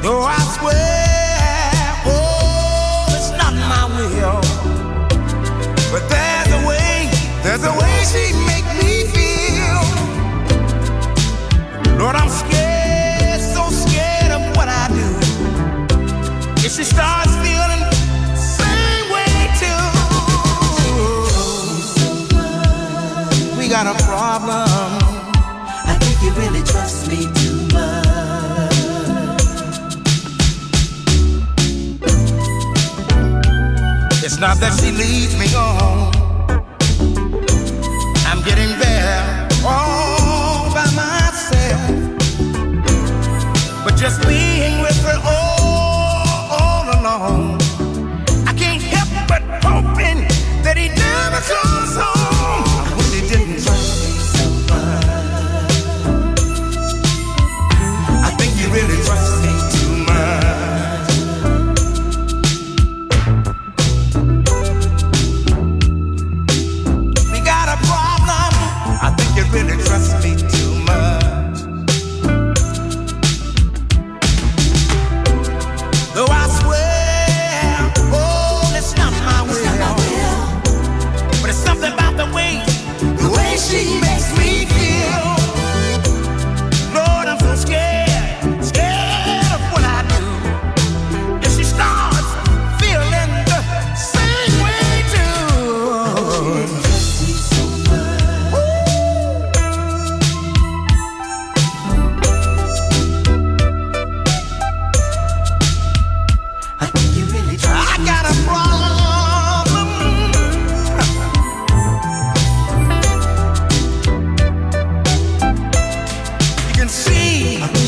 Though I not that she leads me on. me.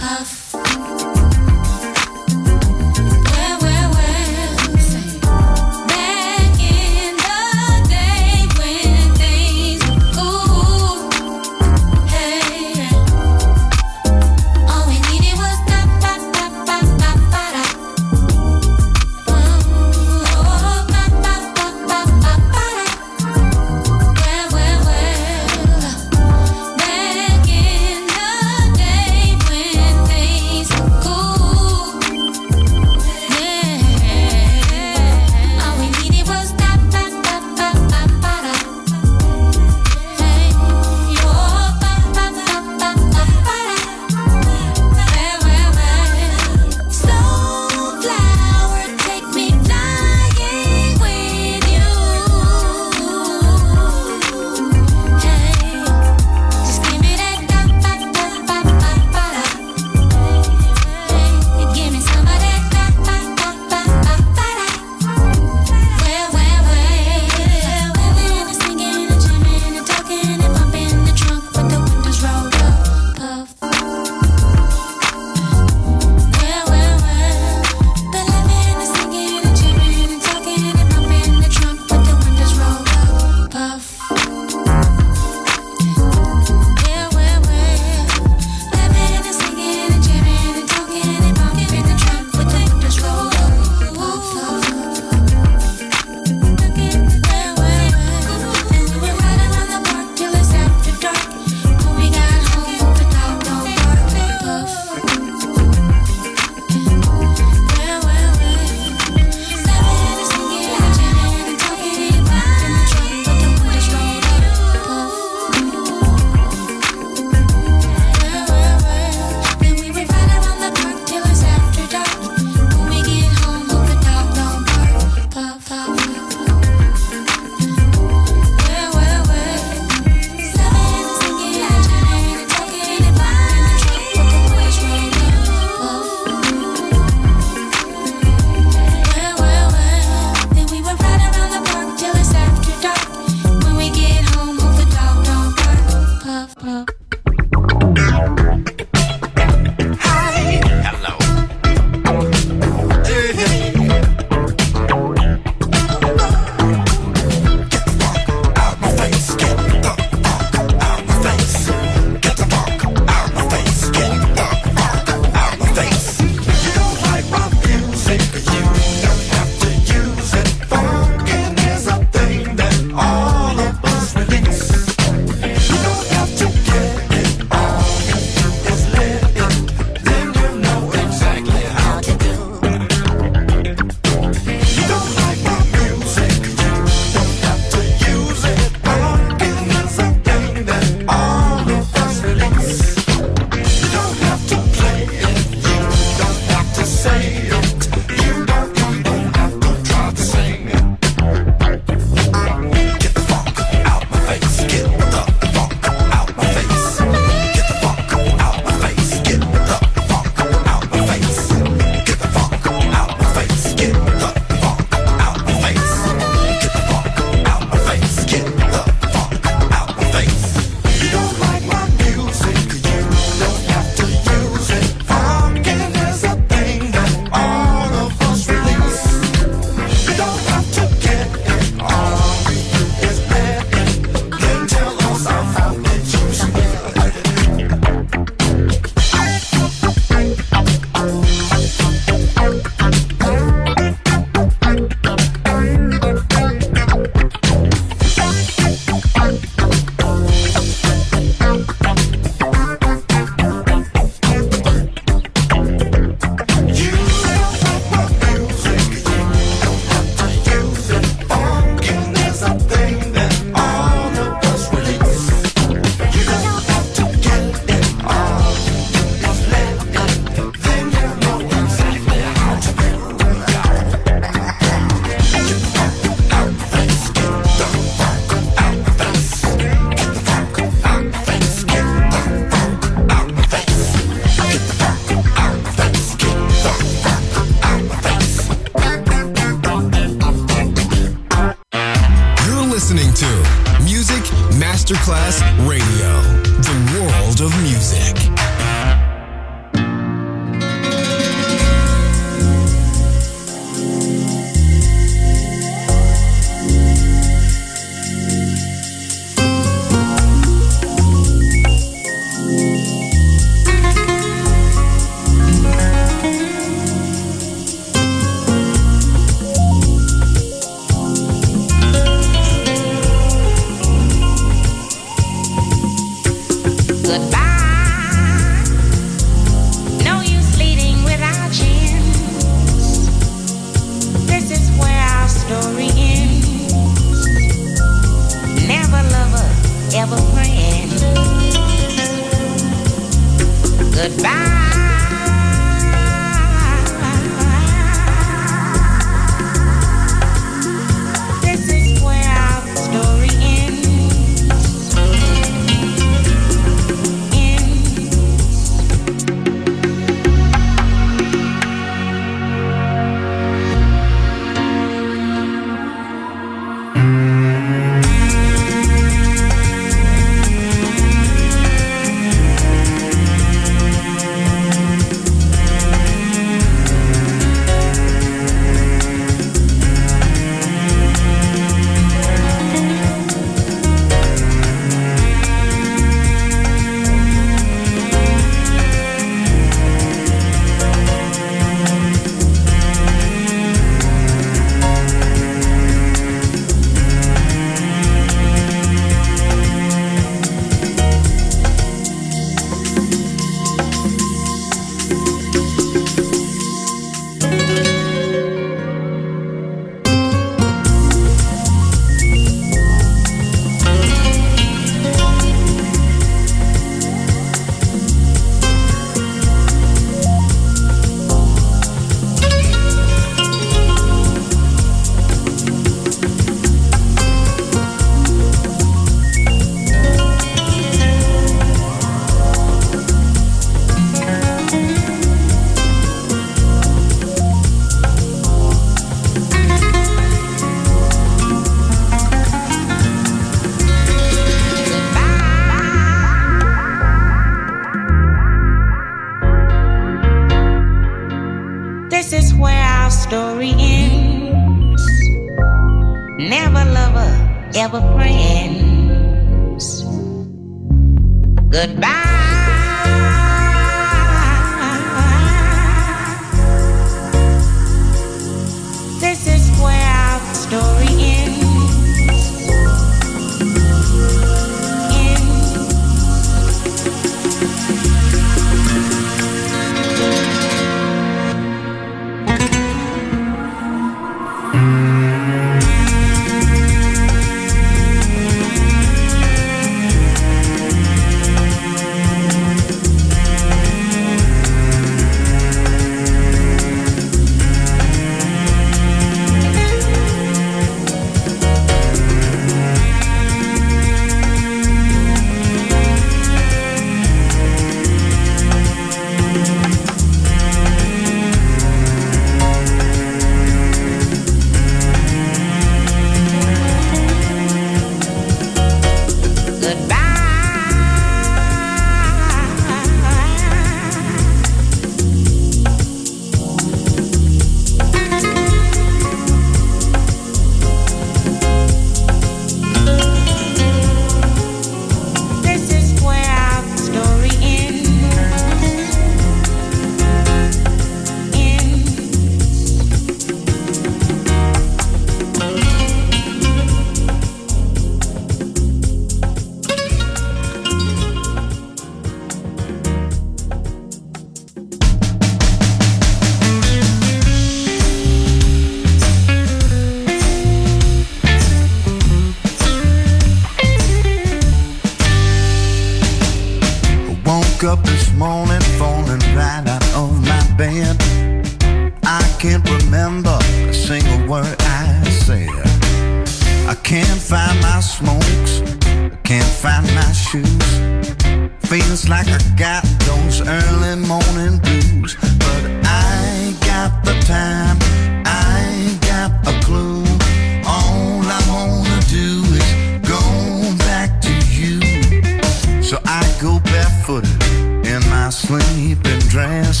Sleep and dress.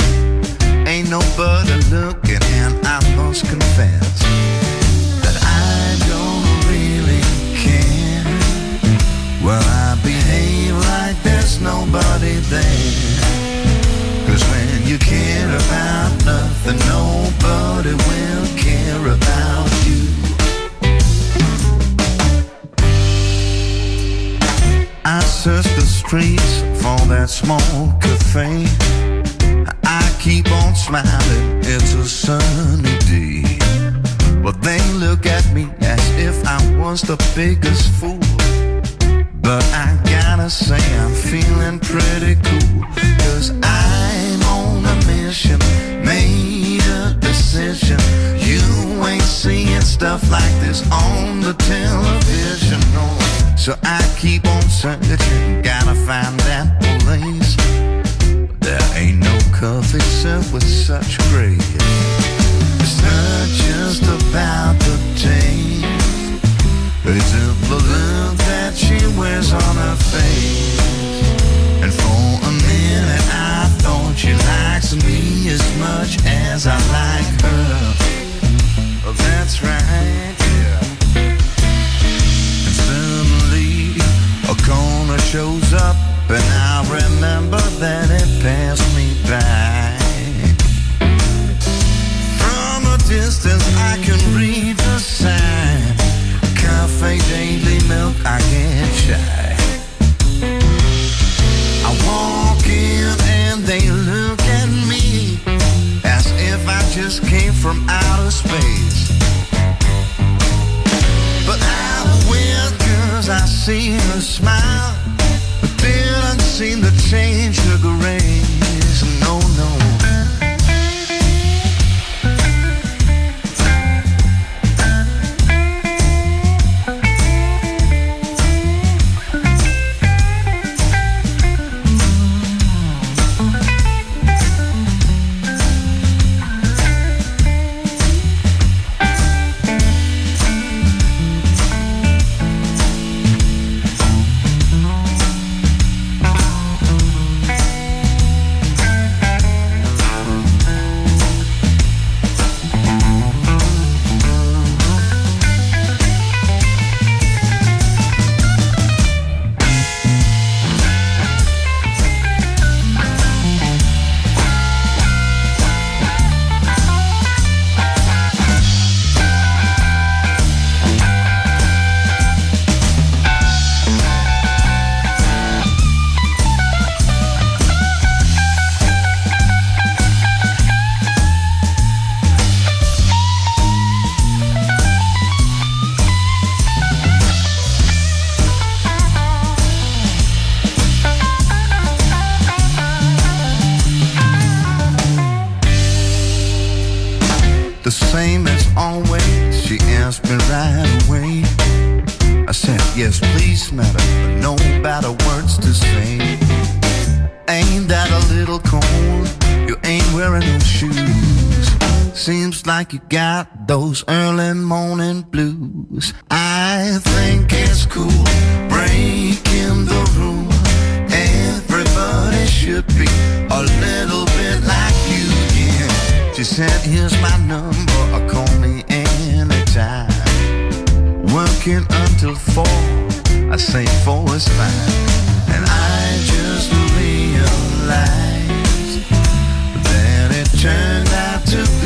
Ain't nobody looking, and I must confess that I don't really care. Well, I behave like there's nobody there. Cause when you care about nothing, nobody will care about you. I search the streets for that smoke thing. I keep on smiling, it's a sunny day. But they look at me as if I was the biggest fool. But I gotta say, I'm feeling pretty cool. Cause I'm on a mission, made a decision. You ain't seeing stuff like this on the seen the smile. said, here's my number, uh, call me anytime. Working until four, I say four is fine. And I just realized that it turned out to be.